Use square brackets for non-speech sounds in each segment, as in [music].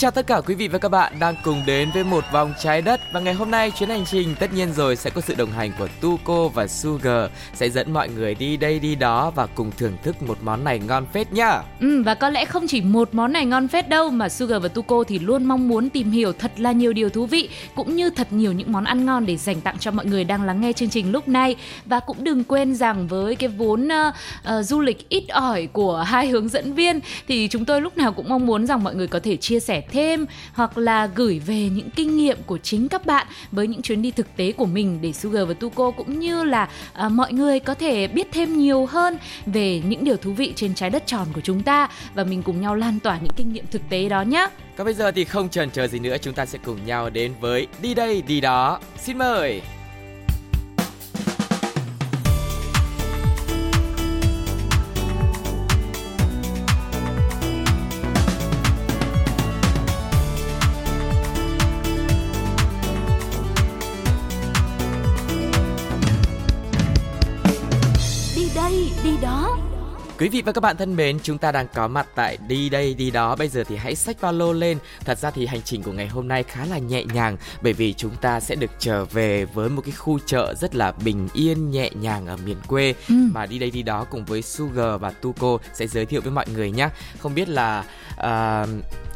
chào tất cả quý vị và các bạn đang cùng đến với một vòng trái đất và ngày hôm nay chuyến hành trình tất nhiên rồi sẽ có sự đồng hành của Tuco và Sugar sẽ dẫn mọi người đi đây đi đó và cùng thưởng thức một món này ngon phết nhá. Ừ, và có lẽ không chỉ một món này ngon phết đâu mà Sugar và Tuco thì luôn mong muốn tìm hiểu thật là nhiều điều thú vị cũng như thật nhiều những món ăn ngon để dành tặng cho mọi người đang lắng nghe chương trình lúc này và cũng đừng quên rằng với cái vốn uh, uh, du lịch ít ỏi của hai hướng dẫn viên thì chúng tôi lúc nào cũng mong muốn rằng mọi người có thể chia sẻ thêm hoặc là gửi về những kinh nghiệm của chính các bạn với những chuyến đi thực tế của mình để Sugar và Tuko cũng như là à, mọi người có thể biết thêm nhiều hơn về những điều thú vị trên trái đất tròn của chúng ta và mình cùng nhau lan tỏa những kinh nghiệm thực tế đó nhé. Còn bây giờ thì không chần chờ gì nữa chúng ta sẽ cùng nhau đến với đi đây đi đó. Xin mời. Quý vị và các bạn thân mến, chúng ta đang có mặt tại đi đây đi đó. Bây giờ thì hãy xách ba lô lên. Thật ra thì hành trình của ngày hôm nay khá là nhẹ nhàng bởi vì chúng ta sẽ được trở về với một cái khu chợ rất là bình yên nhẹ nhàng ở miền quê Ừ. mà đi đây đi đó cùng với Sugar và Tuko sẽ giới thiệu với mọi người nhé. Không biết là à,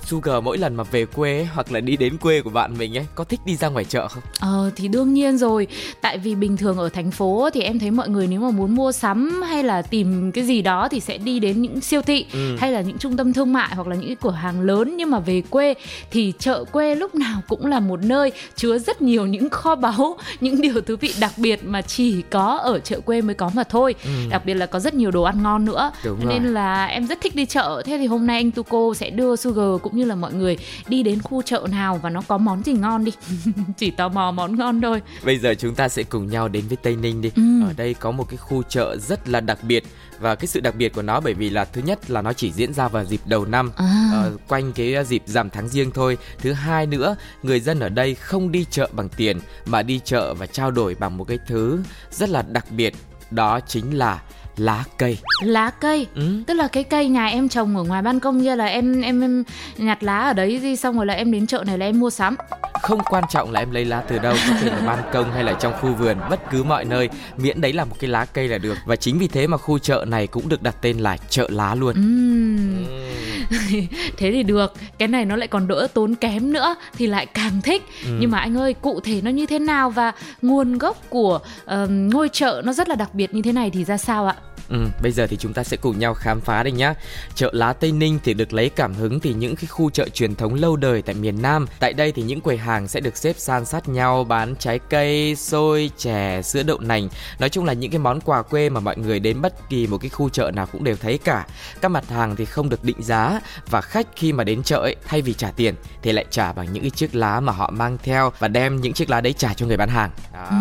Sugar mỗi lần mà về quê ấy, hoặc là đi đến quê của bạn mình ấy có thích đi ra ngoài chợ không? Ờ thì đương nhiên rồi Tại vì bình thường ở thành phố thì em thấy mọi người nếu mà muốn mua sắm hay là tìm cái gì đó thì sẽ đi đến những siêu thị Ừ. hay là những trung tâm thương mại hoặc là những cái cửa hàng lớn nhưng mà về quê thì chợ quê lúc nào cũng là một nơi chứa rất nhiều những kho báu, [laughs] những điều thú vị đặc biệt mà chỉ có ở chợ quê mới có mà thôi. Ừ. Đặc biệt là có rất nhiều đồ ăn ngon nữa. Đúng nên rồi. là em rất thích đi chợ. Thế thì hôm nay anh Tuko sẽ đưa Sugar cũng như là mọi người đi đến khu chợ nào và nó có món gì ngon đi. [laughs] chỉ tò mò món ngon thôi. Bây giờ chúng ta sẽ cùng nhau đến với Tây Ninh đi. Ừ. Ở đây có một cái khu chợ rất là đặc biệt và cái sự đặc biệt của nó bởi vì là thứ nhất là nó chỉ diễn ra vào dịp đầu năm À. ờ, quanh cái uh, dịp rằm tháng riêng thôi. Thứ hai nữa, người dân ở đây không đi chợ bằng tiền mà đi chợ và trao đổi bằng một cái thứ rất là đặc biệt, đó chính là lá cây. lá cây Ừ. tức là cái cây nhà em trồng ở ngoài ban công kia là em em em nhặt lá ở đấy đi xong rồi là em đến chợ này là em mua sắm Không quan trọng là em lấy lá từ đâu, có thể là ban công hay là trong khu vườn, bất cứ mọi nơi, miễn đấy là một cái lá cây là được. Và chính vì thế mà khu chợ này cũng được đặt tên là chợ lá luôn. Ừm, [laughs] thế thì được cái này nó lại còn đỡ tốn kém nữa thì lại càng thích Ừ. nhưng mà anh ơi cụ thể nó như thế nào và nguồn gốc của ờm, ngôi chợ nó rất là đặc biệt như thế này thì ra sao ạ Ừ, bây giờ thì chúng ta sẽ cùng nhau khám phá đây nhá. Chợ lá Tây Ninh thì được lấy cảm hứng từ những cái khu chợ truyền thống lâu đời tại miền Nam. Tại đây thì những quầy hàng sẽ được xếp san sát nhau bán trái cây, xôi, chè, sữa đậu nành. Nói chung là những cái món quà quê mà mọi người đến bất kỳ một cái khu chợ nào cũng đều thấy cả. Các mặt hàng thì không được định giá và khách khi mà đến chợ ấy thay vì trả tiền thì lại trả bằng những cái chiếc lá mà họ mang theo và đem những chiếc lá đấy trả cho người bán hàng. Đó. Ừ.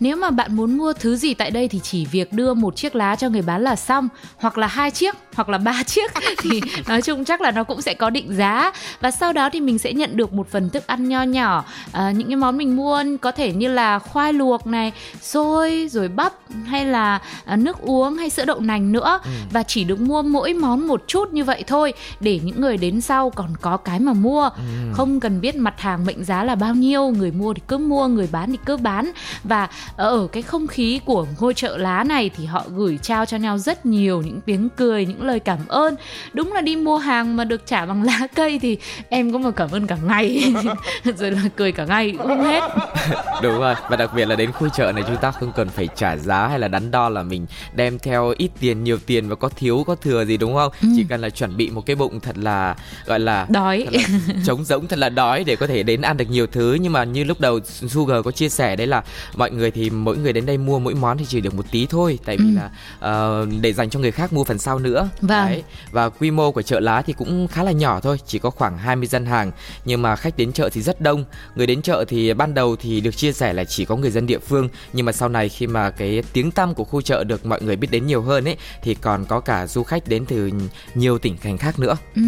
Nếu mà bạn muốn mua thứ gì tại đây thì chỉ việc đưa một chiếc lá cho người bán là xong hoặc là hai chiếc hoặc là ba [laughs] chiếc thì nói chung chắc là nó cũng sẽ có định giá. Và sau đó thì mình sẽ nhận được một phần thức ăn nho nhỏ. À, những cái món mình mua có thể như là khoai luộc này xôi rồi bắp hay là à, nước uống hay sữa đậu nành nữa. Và chỉ được mua mỗi món một chút như vậy thôi để những người đến sau còn có cái mà mua. Không cần biết mặt hàng mệnh giá là bao nhiêu người mua thì cứ mua người bán thì cứ bán. Và ở cái không khí của ngôi chợ lá này thì họ gửi trao cho nhau rất nhiều những tiếng cười những lời cảm ơn. Đúng là đi mua hàng mà được trả bằng lá cây thì em có mà cảm ơn cả ngày. [laughs] Rồi là cười cả ngày cũng không hết. [laughs] Đúng rồi, và đặc biệt là đến khu chợ này chúng ta không cần phải trả giá hay là đắn đo là mình đem theo ít tiền, nhiều tiền và có thiếu có thừa gì đúng không? Chỉ cần là chuẩn bị một cái bụng thật là gọi là đói. là trống rỗng thật là đói để có thể đến ăn được nhiều thứ. Nhưng mà như lúc đầu Sugar có chia sẻ đấy là mọi người thì mỗi người đến đây mua mỗi món thì chỉ được một tí thôi. Tại vì Ừ. là uh, để dành cho người khác mua phần sau nữa. Vâng. Đấy. Và quy mô của chợ lá thì cũng khá là nhỏ thôi, chỉ có khoảng 20 dân hàng nhưng mà khách đến chợ thì rất đông. Người đến chợ thì ban đầu thì được chia sẻ là chỉ có người dân địa phương nhưng mà sau này khi mà cái tiếng tăm của khu chợ được mọi người biết đến nhiều hơn ấy thì còn có cả du khách đến từ nhiều tỉnh thành khác nữa. Ừ.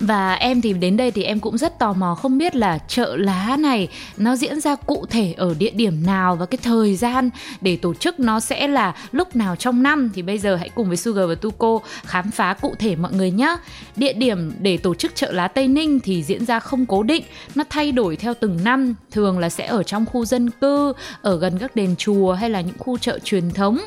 Và em thì đến đây thì em cũng rất tò mò không biết là chợ lá này nó diễn ra cụ thể ở địa điểm nào và cái thời gian để tổ chức nó sẽ là lúc nào trong năm thì bây giờ hãy cùng với Sugar và Tuko khám phá cụ thể mọi người nhé. Địa điểm để tổ chức chợ lá Tây Ninh thì diễn ra không cố định, nó thay đổi theo từng năm, thường là sẽ ở trong khu dân cư, ở gần các đền chùa hay là những khu chợ truyền thống.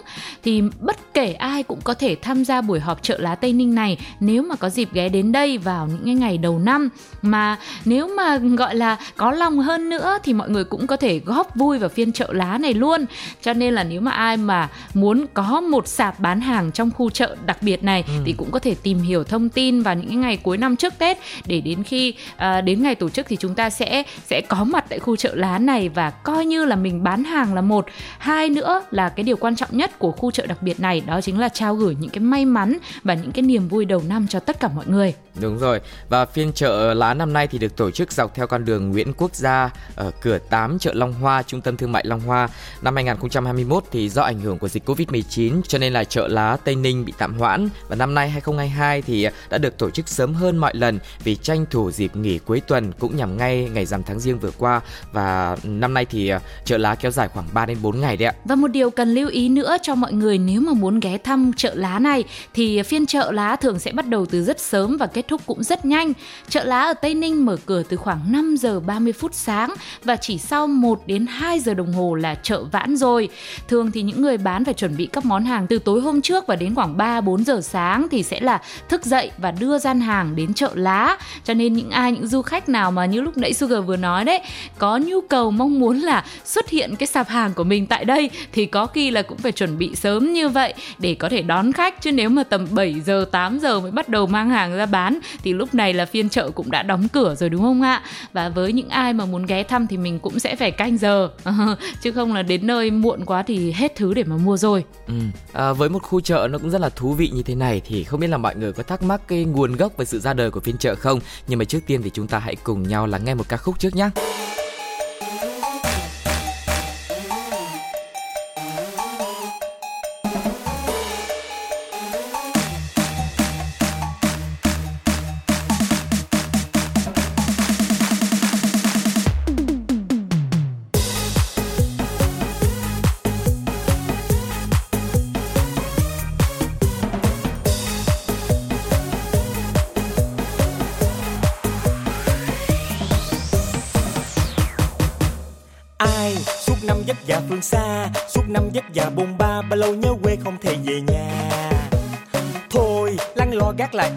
Thì bất kể ai cũng có thể tham gia buổi họp chợ lá Tây Ninh này nếu mà có dịp ghé đến đây vào những ngày đầu năm. Mà nếu mà gọi là có lòng hơn nữa thì mọi người cũng có thể góp vui vào phiên chợ lá này luôn. Cho nên là nếu mà ai mà muốn có một sạp bán hàng trong khu chợ đặc biệt này ừ. thì cũng có thể tìm hiểu thông tin vào những ngày cuối năm trước Tết để đến khi à, đến ngày tổ chức thì chúng ta sẽ sẽ có mặt tại khu chợ lá này và coi như là mình bán hàng là một hai nữa là cái điều quan trọng nhất của khu chợ đặc biệt này đó chính là trao gửi những cái may mắn và những cái niềm vui đầu năm cho tất cả mọi người Đúng rồi, và phiên chợ lá năm nay thì được tổ chức dọc theo con đường Nguyễn Quốc gia ở cửa 8 chợ Long Hoa, trung tâm thương mại Long Hoa. Năm 2021 thì do ảnh hưởng của dịch Covid-19 cho nên là là chợ lá Tây Ninh bị tạm hoãn và năm nay 2022 thì đã được tổ chức sớm hơn mọi lần vì tranh thủ dịp nghỉ cuối tuần cũng nhằm ngay ngày rằm tháng riêng vừa qua và năm nay thì ờ, chợ lá kéo dài khoảng 3 đến 4 ngày đấy ạ. Và một điều cần lưu ý nữa cho mọi người nếu mà muốn ghé thăm chợ lá này, thì phiên chợ lá thường sẽ bắt đầu từ rất sớm và kết thúc cũng rất nhanh. Chợ lá ở Tây Ninh mở cửa từ khoảng 5 giờ 30 phút sáng và chỉ sau 1 đến 2 giờ đồng hồ là chợ vãn rồi. Thường thì những người bán phải chuẩn bị các món hàng từ tối hôm trước và đến khoảng 3 4 giờ sáng thì sẽ là thức dậy và đưa gian hàng đến chợ lá. Cho nên những ai những du khách nào mà như lúc nãy Sugar vừa nói đấy, có nhu cầu mong muốn là xuất hiện cái sạp hàng của mình tại đây thì có khi là cũng phải chuẩn bị sớm như vậy để có thể đón khách chứ nếu mà tầm 7 giờ 8 giờ mới bắt đầu mang hàng ra bán thì lúc này là phiên chợ cũng đã đóng cửa rồi đúng không ạ và với những ai mà muốn ghé thăm thì mình cũng sẽ phải canh giờ [laughs] chứ không là đến nơi muộn quá thì hết thứ để mà mua rồi ừ. à, với một khu chợ nó cũng rất là thú vị như thế này thì không biết là mọi người có thắc mắc cái nguồn gốc và sự ra đời của phiên chợ không? Nhưng mà trước tiên thì chúng ta hãy cùng nhau lắng nghe một ca khúc trước nhé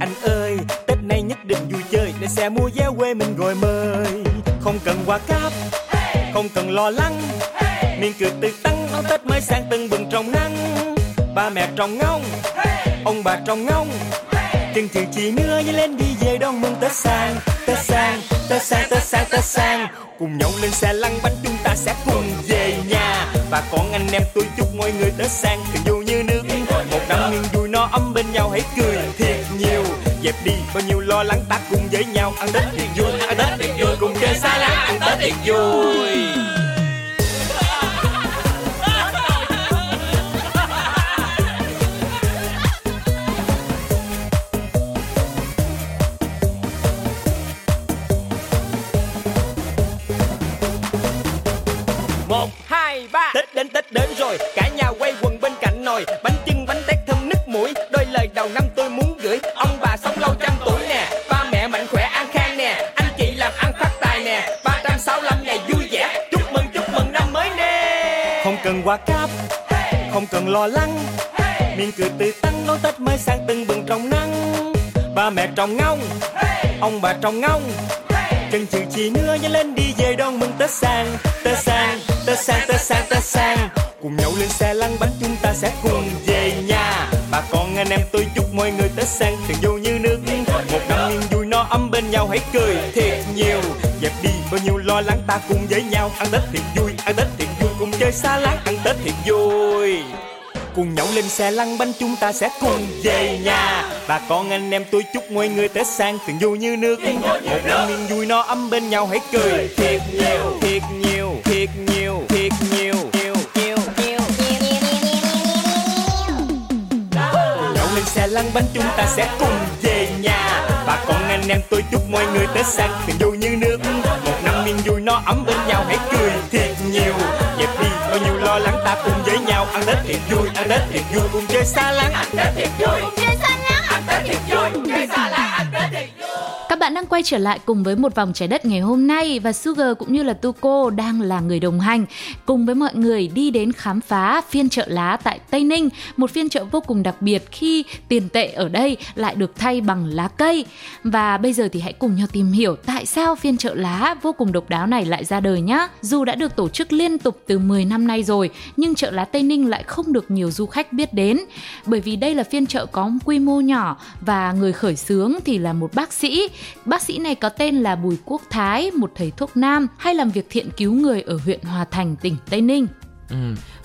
anh ơi, tết nay nhất định vui chơi, để xe mua vé quê mình rồi mời. Không cần quà cáp, không cần lo lắng. Miền cười tươi tắn áo tết mới sang từng bừng trong nắng. Ba mẹ trong ngông ông bà trong ngông chừng chừng chị nữa với lên đi về đón mừng tết sang tết sang tết sang tết sang tết sang. Cùng nhau lên xe lăn bánh chúng ta sẽ cùng về nhà. Và con anh em tôi chúc mọi người tết sang thường vui như nước. Một năm niềm vui no ấm bên nhau, hãy cười thiệt đi. Bao nhiêu lo lắng ta cùng với nhau. Ăn tết thiệt vui, ăn tết thiệt vui. Cùng chơi xa lá, ăn tết thiệt vui. Một, hai, ba. Tết đến tết đến rồi, cả nhà quay quần bên cạnh nồi. Bánh chưng, bánh tét, thơm nức mũi đôi lời đầu năm tôi muốn gửi. Ông không cần quá cáp không cần lo lắng. Miệng cười tươi tắn đón tết mới sang từng bừng trong nắng. Ba mẹ trồng ngông, ông bà trồng ngông. Chân chừ chi nữa nhanh lên đi về đón mừng tết sang tết sang tết sang tết sang tết sang. Cùng nhau lên xe lăn bánh chúng ta sẽ cùng về nhà. Bà con anh em tôi chúc mọi người tết sang thường vui như nước. Một năm niềm vui no ấm bên nhau, hãy cười thiệt nhiều. Dẹp đi bao nhiêu lo lắng, ta cùng với nhau. Ăn tết thiệt vui, ăn tết thiệt chơi xa láng ăn tết thiệt vui. Cùng nhau lên xe lăn bánh chúng ta sẽ cùng về nhà. Bà con anh em tôi chúc mọi người tết sang từng vui như nước. Một năm niềm vui no ấm bên nhau hãy cười. Thiệt nhiều. Thiệt nhiều thiệt nhiều thiệt nhiều nhau lên xe lăn bánh chúng ta sẽ cùng về nhà. Bà con anh em tôi chúc mọi người tết sang từng vui như nước. Một năm niềm vui no ấm bên nhau hãy cười ăn tết thiệt vui, ăn tết thiệt vui. Cùng chơi xa lắng ăn tết thiệt vui. Cùng Chơi quay trở lại cùng với một vòng trái đất ngày hôm nay và Sugar cũng như là Tuko đang là người đồng hành cùng với mọi người đi đến khám phá phiên chợ lá tại Tây Ninh, một phiên chợ vô cùng đặc biệt khi tiền tệ ở đây lại được thay bằng lá cây. Và bây giờ thì hãy cùng nhau tìm hiểu tại sao phiên chợ lá vô cùng độc đáo này lại ra đời nhé. Dù đã được tổ chức liên tục từ 10 năm nay rồi, nhưng chợ lá Tây Ninh lại không được nhiều du khách biết đến bởi vì đây là phiên chợ có quy mô nhỏ và người khởi xướng thì là một bác sĩ. Bác sĩ này có tên là Bùi Quốc Thái, một thầy thuốc nam hay làm việc thiện cứu người ở huyện Hòa Thành, tỉnh Tây Ninh. Ừ,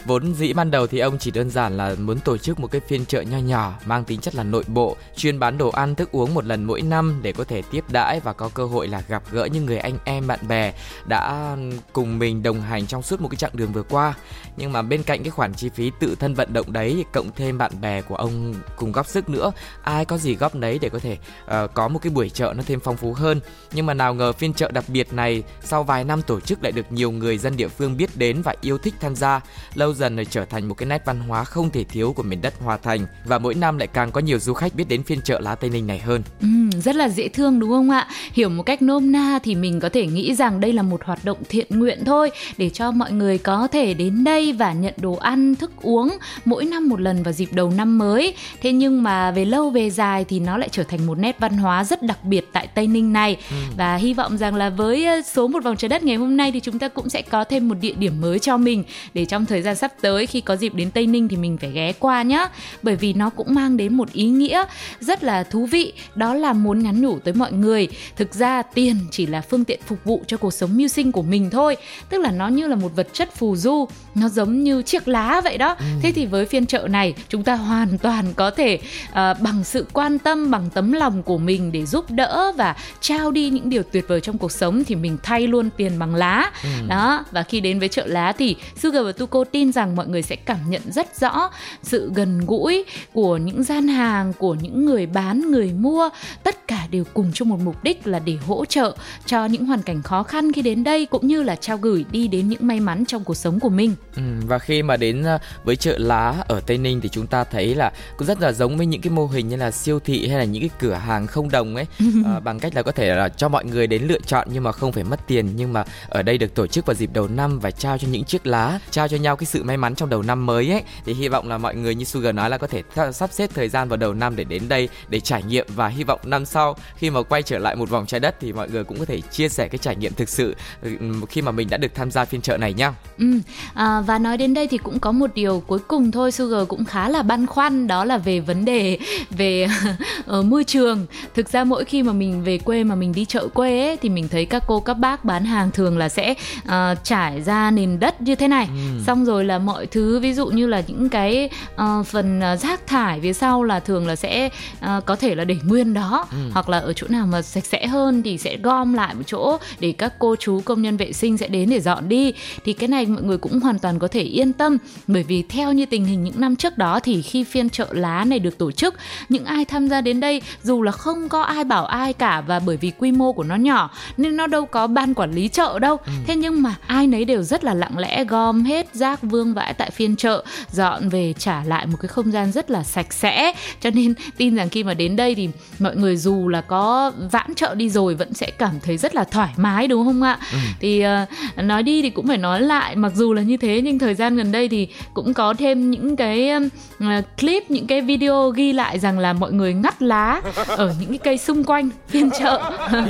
vốn dĩ ban đầu thì ông chỉ đơn giản là muốn tổ chức một cái phiên chợ nho nhỏ mang tính chất là nội bộ, chuyên bán đồ ăn thức uống một lần mỗi năm để có thể tiếp đãi và có cơ hội là gặp gỡ những người anh em bạn bè đã cùng mình đồng hành trong suốt một cái chặng đường vừa qua. Nhưng mà bên cạnh cái khoản chi phí tự thân vận động đấy thì cộng thêm bạn bè của ông cùng góp sức nữa, ai có gì góp đấy để có thể uh, có một cái buổi chợ nó thêm phong phú hơn. Nhưng mà nào ngờ phiên chợ đặc biệt này sau vài năm tổ chức lại được nhiều người dân địa phương biết đến và yêu thích tham gia lâu dần rồi trở thành một cái nét văn hóa không thể thiếu của miền đất Hòa Thành và mỗi năm lại càng có nhiều du khách biết đến phiên chợ lá Tây Ninh này hơn. Ừ, rất là dễ thương đúng không ạ? Hiểu một cách nôm na thì mình có thể nghĩ rằng đây là một hoạt động thiện nguyện thôi để cho mọi người có thể đến đây và nhận đồ ăn, thức uống mỗi năm một lần vào dịp đầu năm mới. Thế nhưng mà về lâu về dài thì nó lại trở thành một nét văn hóa rất đặc biệt tại Tây Ninh này. Ừ. Và hy vọng rằng là với ờ, số một vòng trái đất ngày hôm nay thì chúng ta cũng sẽ có thêm một địa điểm mới cho mình để trong thời gian sắp tới khi có dịp đến Tây Ninh thì mình phải ghé qua nhá. Bởi vì nó cũng mang đến một ý nghĩa rất là thú vị, đó là muốn nhắn nhủ tới mọi người. Thực ra tiền chỉ là phương tiện phục vụ cho cuộc sống mưu sinh của mình thôi, tức là nó như là một vật chất phù du, nó giống như chiếc lá vậy đó. Thế thì với phiên chợ này, chúng ta hoàn toàn có thể uh, bằng sự quan tâm, bằng tấm lòng của mình để giúp đỡ và trao đi những điều tuyệt vời trong cuộc sống thì mình thay luôn tiền bằng lá. Đó, và khi đến với chợ lá thì Sugar và Tuko tin rằng mọi người sẽ cảm nhận rất rõ sự gần gũi của những gian hàng, của những người bán, người mua, tất cả đều cùng chung một mục đích là để hỗ trợ cho những hoàn cảnh khó khăn khi đến đây cũng như là trao gửi đi đến những may mắn trong cuộc sống của mình. Ừ, và khi mà đến ờ, với chợ lá ở Tây Ninh thì chúng ta thấy là cũng rất là giống với những cái mô hình như là siêu thị hay là những cái cửa hàng không đồng ấy. [laughs] Ờ, bằng cách là có thể là cho mọi người đến lựa chọn nhưng mà không phải mất tiền. Nhưng mà ở đây được tổ chức vào dịp đầu năm và trao cho những chiếc lá trao cho nhau cái sự may mắn trong đầu năm mới ấy thì hy vọng là mọi người như Sugar nói là có thể th- sắp xếp thời gian vào đầu năm để đến đây để trải nghiệm và hy vọng năm sau khi mà quay trở lại một vòng trái đất thì mọi người cũng có thể chia sẻ cái trải nghiệm thực sự ừ, khi mà mình đã được tham gia phiên chợ này nhá. Ừ, à, và nói đến đây thì cũng có một điều cuối cùng thôi Sugar cũng khá là băn khoăn đó là về vấn đề về [laughs] ở môi trường. Thực ra mỗi khi mà mình về quê mà mình đi chợ quê ấy, thì mình thấy các cô các bác bán hàng thường là sẽ uh, trải ra nền đất như thế này. Xong rồi là mọi thứ. Ví dụ như là những cái uh, phần uh, rác thải phía sau là thường là sẽ uh, có thể là để nguyên đó. Hoặc là ở chỗ nào mà sạch sẽ hơn thì sẽ gom lại một chỗ để các cô chú công nhân vệ sinh sẽ đến để dọn đi. Thì cái này mọi người cũng hoàn toàn có thể yên tâm. Bởi vì theo như tình hình những năm trước đó thì khi phiên chợ lá này được tổ chức những ai tham gia đến đây dù là không có ai bảo ai cả và bởi vì quy mô của nó nhỏ nên nó đâu có ban quản lý chợ đâu. Thế nhưng mà ai nấy đều rất là lặng lẽ gom hết rác vương vãi tại phiên chợ dọn về trả lại một cái không gian rất là sạch sẽ. Cho nên tin rằng khi mà đến đây thì mọi người dù là có vãn chợ đi rồi vẫn sẽ cảm thấy rất là thoải mái đúng không ạ? Thì uh, nói đi thì cũng phải nói lại mặc dù là như thế nhưng thời gian gần đây thì cũng có thêm những cái uh, clip những cái video ghi lại rằng là mọi người ngắt lá ở những cái cây xung quanh phiên chợ. [laughs]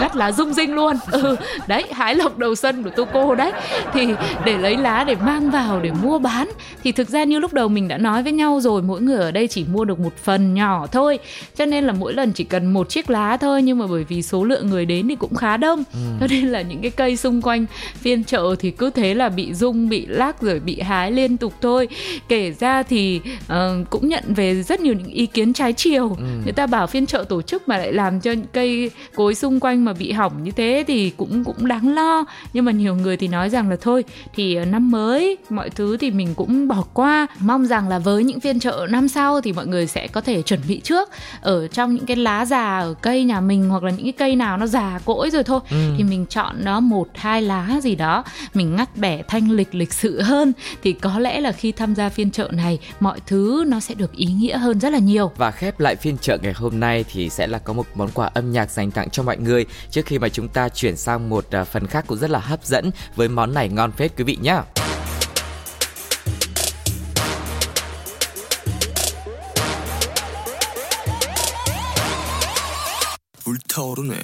Ngắt lá rung rinh luôn. Ừ đấy hái lộc đầu xuân của tô cô đấy. Thì để lấy lá để mang vào để mua bán. Thì thực ra như lúc đầu mình đã nói với nhau rồi mỗi người ở đây chỉ mua được một phần nhỏ thôi. Cho nên là mỗi lần chỉ cần một chiếc lá thôi nhưng mà bởi vì số lượng người đến thì cũng khá đông. Ừ. cho nên là những cái cây xung quanh phiên chợ thì cứ thế là bị rung bị lắc rồi bị hái liên tục thôi. Kể ra thì uh, cũng nhận về rất nhiều những ý kiến trái chiều. Ừ. người ta bảo phiên chợ tổ chức mà lại làm cho những cây cối xung quanh mà bị hỏng như thế thì cũng cũng đáng lo. Nhưng mà nhiều người thì nói rằng là thôi thì ờ, năm mới mọi thứ thì mình cũng bỏ qua. Mong rằng là với những phiên chợ năm sau thì mọi người sẽ có thể chuẩn bị trước. Ở trong những cái lá già ở cây nhà mình hoặc là những cái cây nào nó già cỗi rồi thôi ừ. thì mình chọn nó một hai lá gì đó. Mình ngắt bẻ thanh lịch lịch sự hơn. Thì có lẽ là khi tham gia phiên chợ này mọi thứ nó sẽ được ý nghĩa hơn rất là nhiều. Và khép lại phiên chợ ngày hôm nay thì sẽ là có một món quà âm nhạc dành tặng cho mọi người. Trước khi mà chúng ta chuyển sang một à, phần khác cũng rất là hấp dẫn với món này ngon phết quý vị nhé. 타오르네.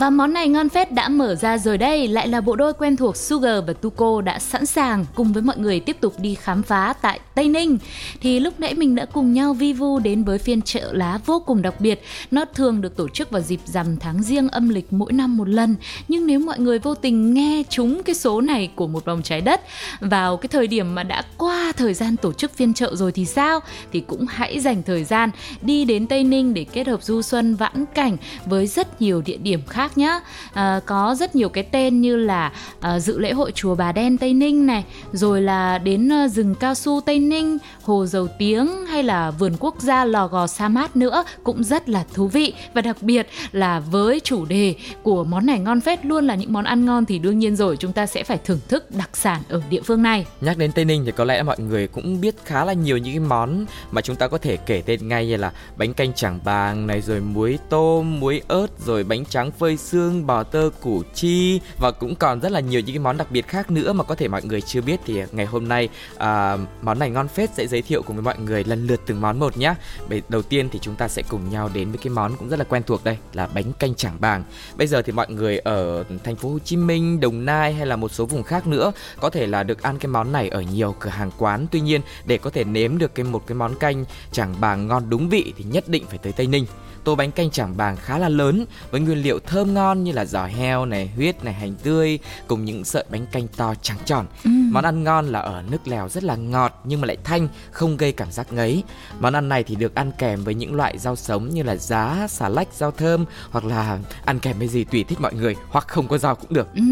Và món này ngon phết đã mở ra rồi đây, lại là bộ đôi quen thuộc Sugar và Tuko đã sẵn sàng cùng với mọi người tiếp tục đi khám phá tại Tây Ninh. Thì lúc nãy mình đã cùng nhau vi vu đến với phiên chợ lá vô cùng đặc biệt. Nó thường được tổ chức vào dịp rằm tháng riêng âm lịch mỗi năm một lần. Nhưng nếu mọi người vô tình nghe trúng cái số này của một vòng trái đất vào cái thời điểm mà đã qua thời gian tổ chức phiên chợ rồi thì sao? Thì cũng hãy dành thời gian đi đến Tây Ninh để kết hợp du xuân vãn cảnh với rất nhiều địa điểm khác khác nhá. À, có rất nhiều cái tên như là à, dự lễ hội chùa Bà Đen Tây Ninh này rồi là đến à, rừng cao su Tây Ninh hồ dầu tiếng hay là vườn quốc gia Lò Gò Sa Mát nữa cũng rất là thú vị. Và đặc biệt là với chủ đề của món này ngon phết luôn là những món ăn ngon thì đương nhiên rồi chúng ta sẽ phải thưởng thức đặc sản ở địa phương này. Nhắc đến Tây Ninh thì có lẽ mọi người cũng biết khá là nhiều những cái món mà chúng ta có thể kể tên ngay như là bánh canh chảng bàng này rồi muối tôm muối ớt rồi bánh trắng phơi xương bò tơ củ chi và cũng còn rất là nhiều những cái món đặc biệt khác nữa mà có thể mọi người chưa biết thì ngày hôm nay à, món này ngon phết sẽ giới thiệu cùng với mọi người lần lượt từng món một nhé đầu tiên thì chúng ta sẽ cùng nhau đến với cái món cũng rất là quen thuộc đây là bánh canh chảng bàng. Bây giờ thì mọi người ở thành phố Hồ Chí Minh Đồng Nai hay là một số vùng khác nữa có thể là được ăn cái món này ở nhiều cửa hàng quán. Tuy nhiên để có thể nếm được cái một cái món canh chảng bàng ngon đúng vị thì nhất định phải tới Tây Ninh tô bánh canh chảng bàng khá là lớn với nguyên liệu thơm ngon như là giò heo này, huyết này, hành tươi cùng những sợi bánh canh to trắng tròn. Ừ. Món ăn ngon là ở nước lèo rất là ngọt nhưng mà lại thanh, không gây cảm giác ngấy. Món ăn này thì được ăn kèm với những loại rau sống như là giá, xà lách, rau thơm hoặc là ăn kèm với gì tùy thích mọi người hoặc không có rau cũng được. Ừ,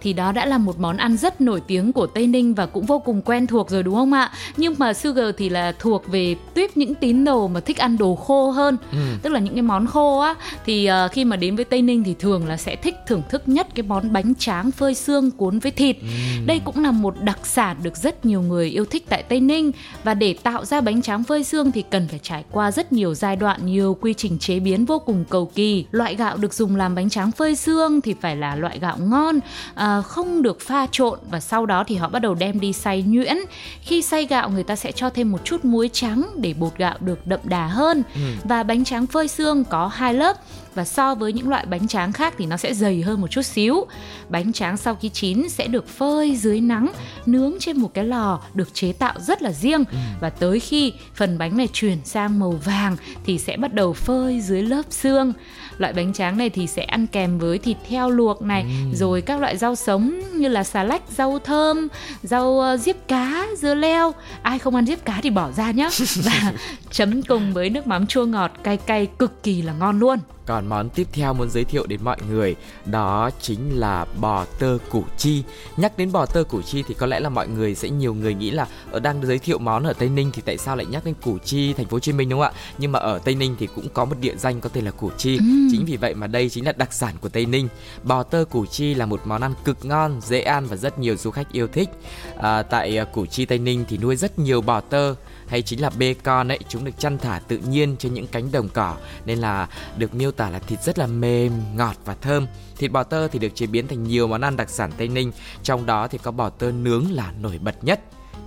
thì đó đã là một món ăn rất nổi tiếng của Tây Ninh và cũng vô cùng quen thuộc rồi đúng không ạ? Nhưng mà Sugar thì là thuộc về tuyếp những tín đồ mà thích ăn đồ khô hơn. Ừ. Tức là những cái món khô á thì uh, khi mà đến với Tây Ninh thì thường là sẽ thích thưởng thức nhất cái món bánh tráng phơi xương cuốn với thịt. Mm. Đây cũng là một đặc sản được rất nhiều người yêu thích tại Tây Ninh và để tạo ra bánh tráng phơi xương thì cần phải trải qua rất nhiều giai đoạn, nhiều quy trình chế biến vô cùng cầu kỳ. Loại gạo được dùng làm bánh tráng phơi xương thì phải là loại gạo ngon, uh, không được pha trộn và sau đó thì họ bắt đầu đem đi xay nhuyễn. Khi xay gạo người ta sẽ cho thêm một chút muối trắng để bột gạo được đậm đà hơn ừ. và bánh tráng phơi xương có hai lớp và so với những loại bánh tráng khác thì nó sẽ dày hơn một chút xíu. Bánh tráng sau khi chín sẽ được phơi dưới nắng, nướng trên một cái lò được chế tạo rất là riêng ừ. và tới khi phần bánh này chuyển sang màu vàng thì sẽ bắt đầu phơi dưới lớp xương. Loại bánh tráng này thì sẽ ăn kèm với thịt heo luộc này, ừ. rồi các loại rau sống như là xà lách, rau thơm, rau uh, diếp cá, dưa leo. Ai không ăn diếp cá thì bỏ ra nhá. [laughs] Và chấm cùng với nước mắm chua ngọt cay cay cực kỳ là ngon luôn. Còn món tiếp theo muốn giới thiệu đến mọi người đó chính là bò tơ củ chi. Nhắc đến bò tơ củ chi thì có lẽ là mọi người sẽ nhiều người nghĩ là ở đang giới thiệu món ở Tây Ninh thì tại sao lại nhắc đến củ chi thành phố Hồ Chí Minh đúng không ạ? Nhưng mà ở Tây Ninh thì cũng có một địa danh có tên là củ chi. Ừ. Chính vì vậy mà đây chính là đặc sản của Tây Ninh. Bò tơ củ chi là một món ăn cực ngon, dễ ăn và rất nhiều du khách yêu thích. À, tại à, củ chi Tây Ninh thì nuôi rất nhiều bò tơ hay chính là bê con ấy, chúng được chăn thả tự nhiên trên những cánh đồng cỏ. Nên là được miêu tả là thịt rất là mềm, ngọt và thơm. Thịt bò tơ thì được chế biến thành nhiều món ăn đặc sản tây ninh. Trong đó thì có bò tơ nướng là nổi bật nhất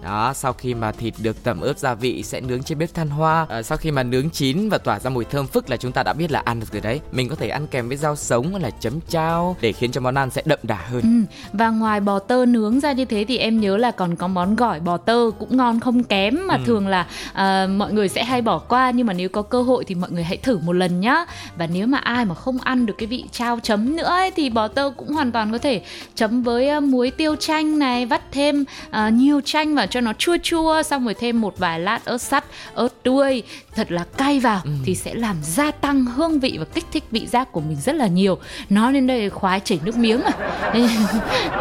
đó sau khi mà thịt được tẩm ướp gia vị sẽ nướng trên bếp than hoa à, sau khi mà nướng chín và tỏa ra mùi thơm phức là chúng ta đã biết là ăn được rồi đấy mình có thể ăn kèm với rau sống là chấm chao để khiến cho món ăn sẽ đậm đà hơn ừ. và ngoài bò tơ nướng ra như thế thì em nhớ là còn có món gỏi bò tơ cũng ngon không kém mà ừ. thường là uh, mọi người sẽ hay bỏ qua nhưng mà nếu có cơ hội thì mọi người hãy thử một lần nhá và nếu mà ai mà không ăn được cái vị trao chấm nữa ấy, thì bò tơ cũng hoàn toàn có thể chấm với uh, muối tiêu chanh này vắt thêm uh, nhiều chanh vào cho nó chua chua xong rồi thêm một vài lát ớt sắt ớt tươi thật là cay vào ừ. thì sẽ làm gia tăng hương vị và kích thích vị giác của mình rất là nhiều nói đến đây khoái chảy nước miếng à [laughs]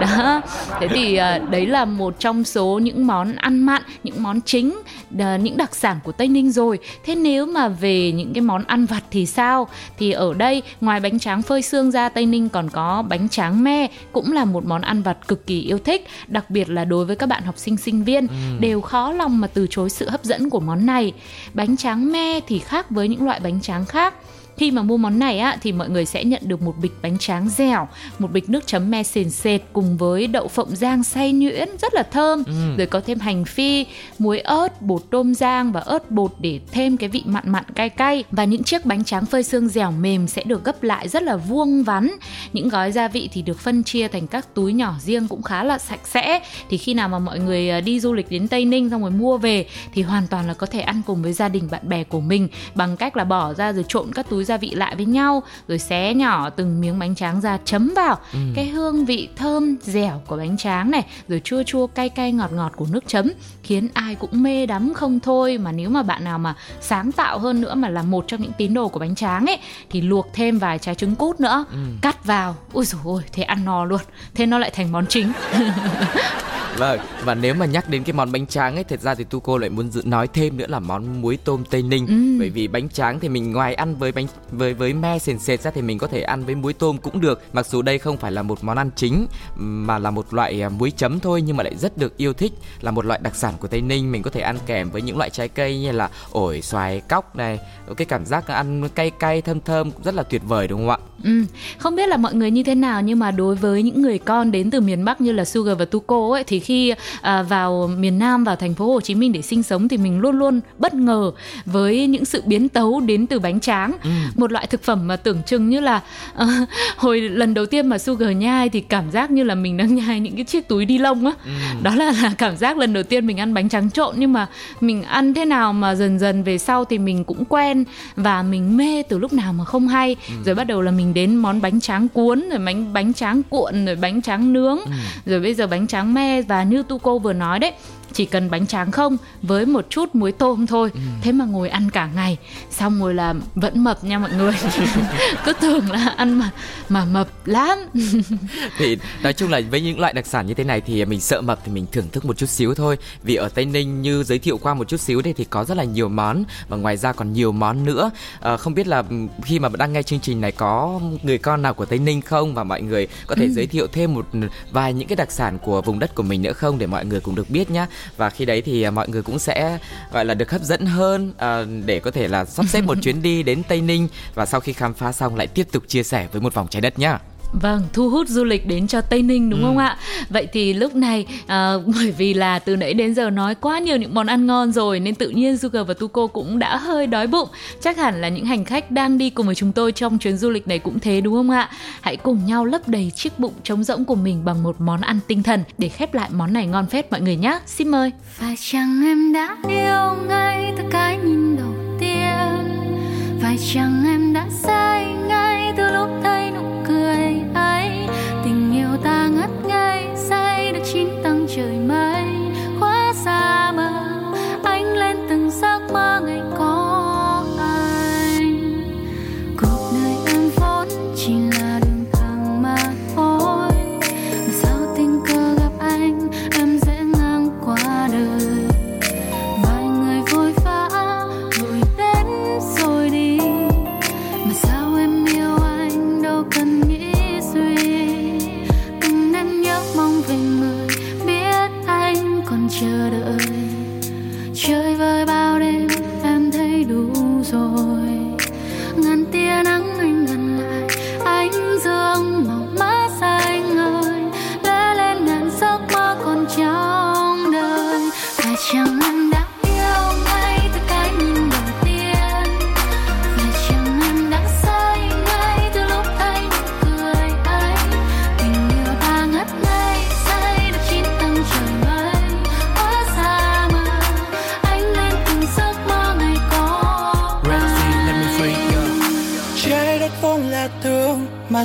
đó thế thì à, đấy là một trong số những món ăn mặn những món chính những đặc sản của tây ninh rồi. Thế nếu mà về những cái món ăn vặt thì sao? Thì ở đây ngoài bánh tráng phơi xương ra tây ninh còn có bánh tráng me cũng là một món ăn vặt cực kỳ yêu thích đặc biệt là đối với các bạn học sinh sinh viên. Ừ. đều khó lòng mà từ chối sự hấp dẫn của món này. Bánh tráng me thì khác với những loại bánh tráng khác khi mà mua món này á thì mọi người sẽ nhận được một bịch bánh tráng dẻo một bịch nước chấm me sền sệt cùng với đậu phộng rang xay nhuyễn rất là thơm. Ừ. rồi có thêm hành phi muối ớt bột tôm rang và ớt bột để thêm cái vị mặn mặn cay cay. Và những chiếc bánh tráng phơi xương dẻo mềm sẽ được gấp lại rất là vuông vắn. Những gói gia vị thì được phân chia thành các túi nhỏ riêng cũng khá là sạch sẽ. Thì khi nào mà mọi người à, đi du lịch đến tây ninh xong rồi mua về thì hoàn toàn là có thể ăn cùng với gia đình bạn bè của mình bằng cách là bỏ ra rồi trộn các túi gia vị lại với nhau rồi xé nhỏ từng miếng bánh tráng ra chấm vào. Ừ. cái hương vị thơm dẻo của bánh tráng này rồi chua chua cay cay ngọt ngọt của nước chấm khiến ai cũng mê đắm không thôi. Mà nếu mà bạn nào mà sáng tạo hơn nữa mà là một trong những tín đồ của bánh tráng ấy thì luộc thêm vài trái trứng cút nữa ừ. cắt vào. Ui dồi ôi thế ăn no luôn. Thế nó lại thành món chính [laughs] Vâng, và nếu mà nhắc đến cái món bánh tráng ấy, thật ra thì tu cô lại muốn dự nói thêm nữa là món muối tôm Tây Ninh. Ừ. Bởi vì bánh tráng thì mình ngoài ăn với bánh với với me sền sệt ra thì mình có thể ăn với muối tôm cũng được. Mặc dù đây không phải là một món ăn chính mà là một loại à, muối chấm thôi nhưng mà lại rất được yêu thích là một loại đặc sản của Tây Ninh. Mình có thể ăn kèm với những loại trái cây như là ổi, xoài, cóc này. Cái cảm giác ăn cay cay thơm thơm cũng rất là tuyệt vời đúng không ạ? Ừ, không biết là mọi người như thế nào nhưng mà đối với những người con đến từ miền Bắc như là Sugar và Tuko ấy thì khi à, vào miền Nam vào thành phố Hồ Chí Minh để sinh sống thì mình luôn luôn bất ngờ với những sự biến tấu đến từ bánh tráng ừ. một loại thực phẩm mà tưởng chừng như là uh, [laughs] hồi lần đầu tiên mà Sugar nhai thì cảm giác như là mình đang nhai những cái chiếc túi đi lông á ừ. đó là, là cảm giác lần đầu tiên mình ăn bánh tráng trộn nhưng mà mình ăn thế nào mà dần dần về sau thì mình cũng quen và mình mê từ lúc nào mà không hay ừ. rồi bắt đầu là mình đến món bánh tráng cuốn rồi bánh bánh tráng cuộn rồi bánh tráng nướng ừ. rồi bây giờ bánh tráng me và như tu cô vừa nói đấy chỉ cần bánh tráng không với một chút muối tôm thôi. Ừ. thế mà ngồi ăn cả ngày xong rồi là vẫn mập nha mọi người. [laughs] Cứ tưởng là ăn mà mà mập lắm. [laughs] Thì nói chung là với những loại đặc sản như thế này thì mình sợ mập thì mình thưởng thức một chút xíu thôi. Vì ở tây ninh như giới thiệu qua một chút xíu đây thì có rất là nhiều món và ngoài ra còn nhiều món nữa. À, không biết là khi mà đang nghe chương trình này có người con nào của tây ninh không? Và mọi người có thể ừ. giới thiệu thêm một vài những cái đặc sản của vùng đất của mình nữa không để mọi người cũng được biết nhá và khi đấy thì à, mọi người cũng sẽ gọi là được hấp dẫn hơn à, để có thể là sắp xếp một [laughs] chuyến đi đến Tây Ninh và sau khi khám phá xong lại tiếp tục chia sẻ với một vòng trái đất nhá. Vâng, thu hút du lịch đến cho Tây Ninh đúng ừ. không ạ? Vậy thì lúc này à, [laughs] bởi vì là từ nãy đến giờ nói quá nhiều những món ăn ngon rồi nên tự nhiên Sugar và Tuko cũng đã hơi đói bụng. Chắc hẳn là những hành khách đang đi cùng với chúng tôi trong chuyến du lịch này cũng thế đúng không ạ? Hãy cùng nhau lấp đầy chiếc bụng trống rỗng của mình bằng một món ăn tinh thần để khép lại món này ngon phết mọi người nhé. Xin mời. Phải chăng em đã yêu ngay từ cái nhìn đầu tiên? Phải chăng em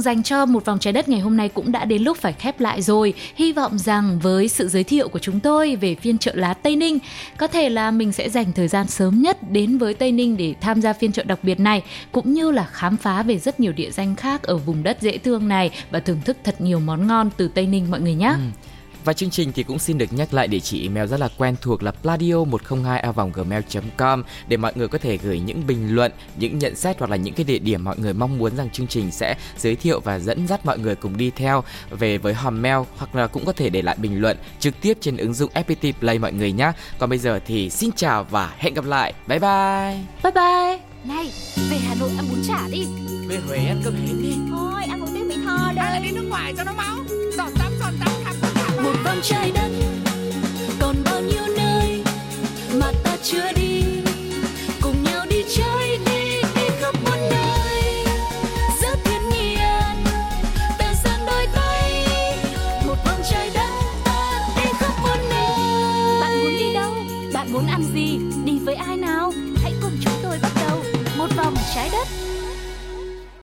Lượng dành cho một vòng trái đất ngày hôm nay cũng đã đến lúc phải khép lại rồi. Hy vọng rằng với sự giới thiệu của chúng tôi về phiên chợ lá Tây Ninh, có thể là mình sẽ dành thời gian sớm nhất đến với Tây Ninh để tham gia phiên chợ đặc biệt này cũng như là khám phá về rất nhiều địa danh khác ở vùng đất dễ thương này và thưởng thức thật nhiều món ngon từ Tây Ninh mọi người nhé. Ừ. Và chương trình thì cũng xin được nhắc lại địa chỉ email rất là quen thuộc là pladio 102 gmail com để mọi người có thể gửi những bình luận, những nhận xét hoặc là những cái địa điểm mọi người mong muốn rằng chương trình sẽ giới thiệu và dẫn dắt mọi người cùng đi theo về với hòm mail hoặc là cũng có thể để lại bình luận trực tiếp trên ứng dụng FPT Play mọi người nhé. Còn bây giờ thì xin chào và hẹn gặp lại. Bye bye. Bye bye. Này, về Hà Nội ăn bún chả đi. Về Huế ăn cơm hến đi. Thôi, ăn một tiếng Mỹ Tho đây. Hay là đi nước ngoài cho nó máu. Giọt tắm, giọt tắm, vòng trái đất. Còn bao nhiêu nơi mà ta chưa đi, cùng nhau đi chơi đi đi khắp muôn nơi. Rất thiên nhiên, ta dang đôi tay, một vòng trái đất ta đi khắp muôn nơi. Bạn muốn đi đâu? Bạn muốn ăn gì? Đi với ai nào? Hãy cùng chúng tôi bắt đầu. Một vòng trái đất.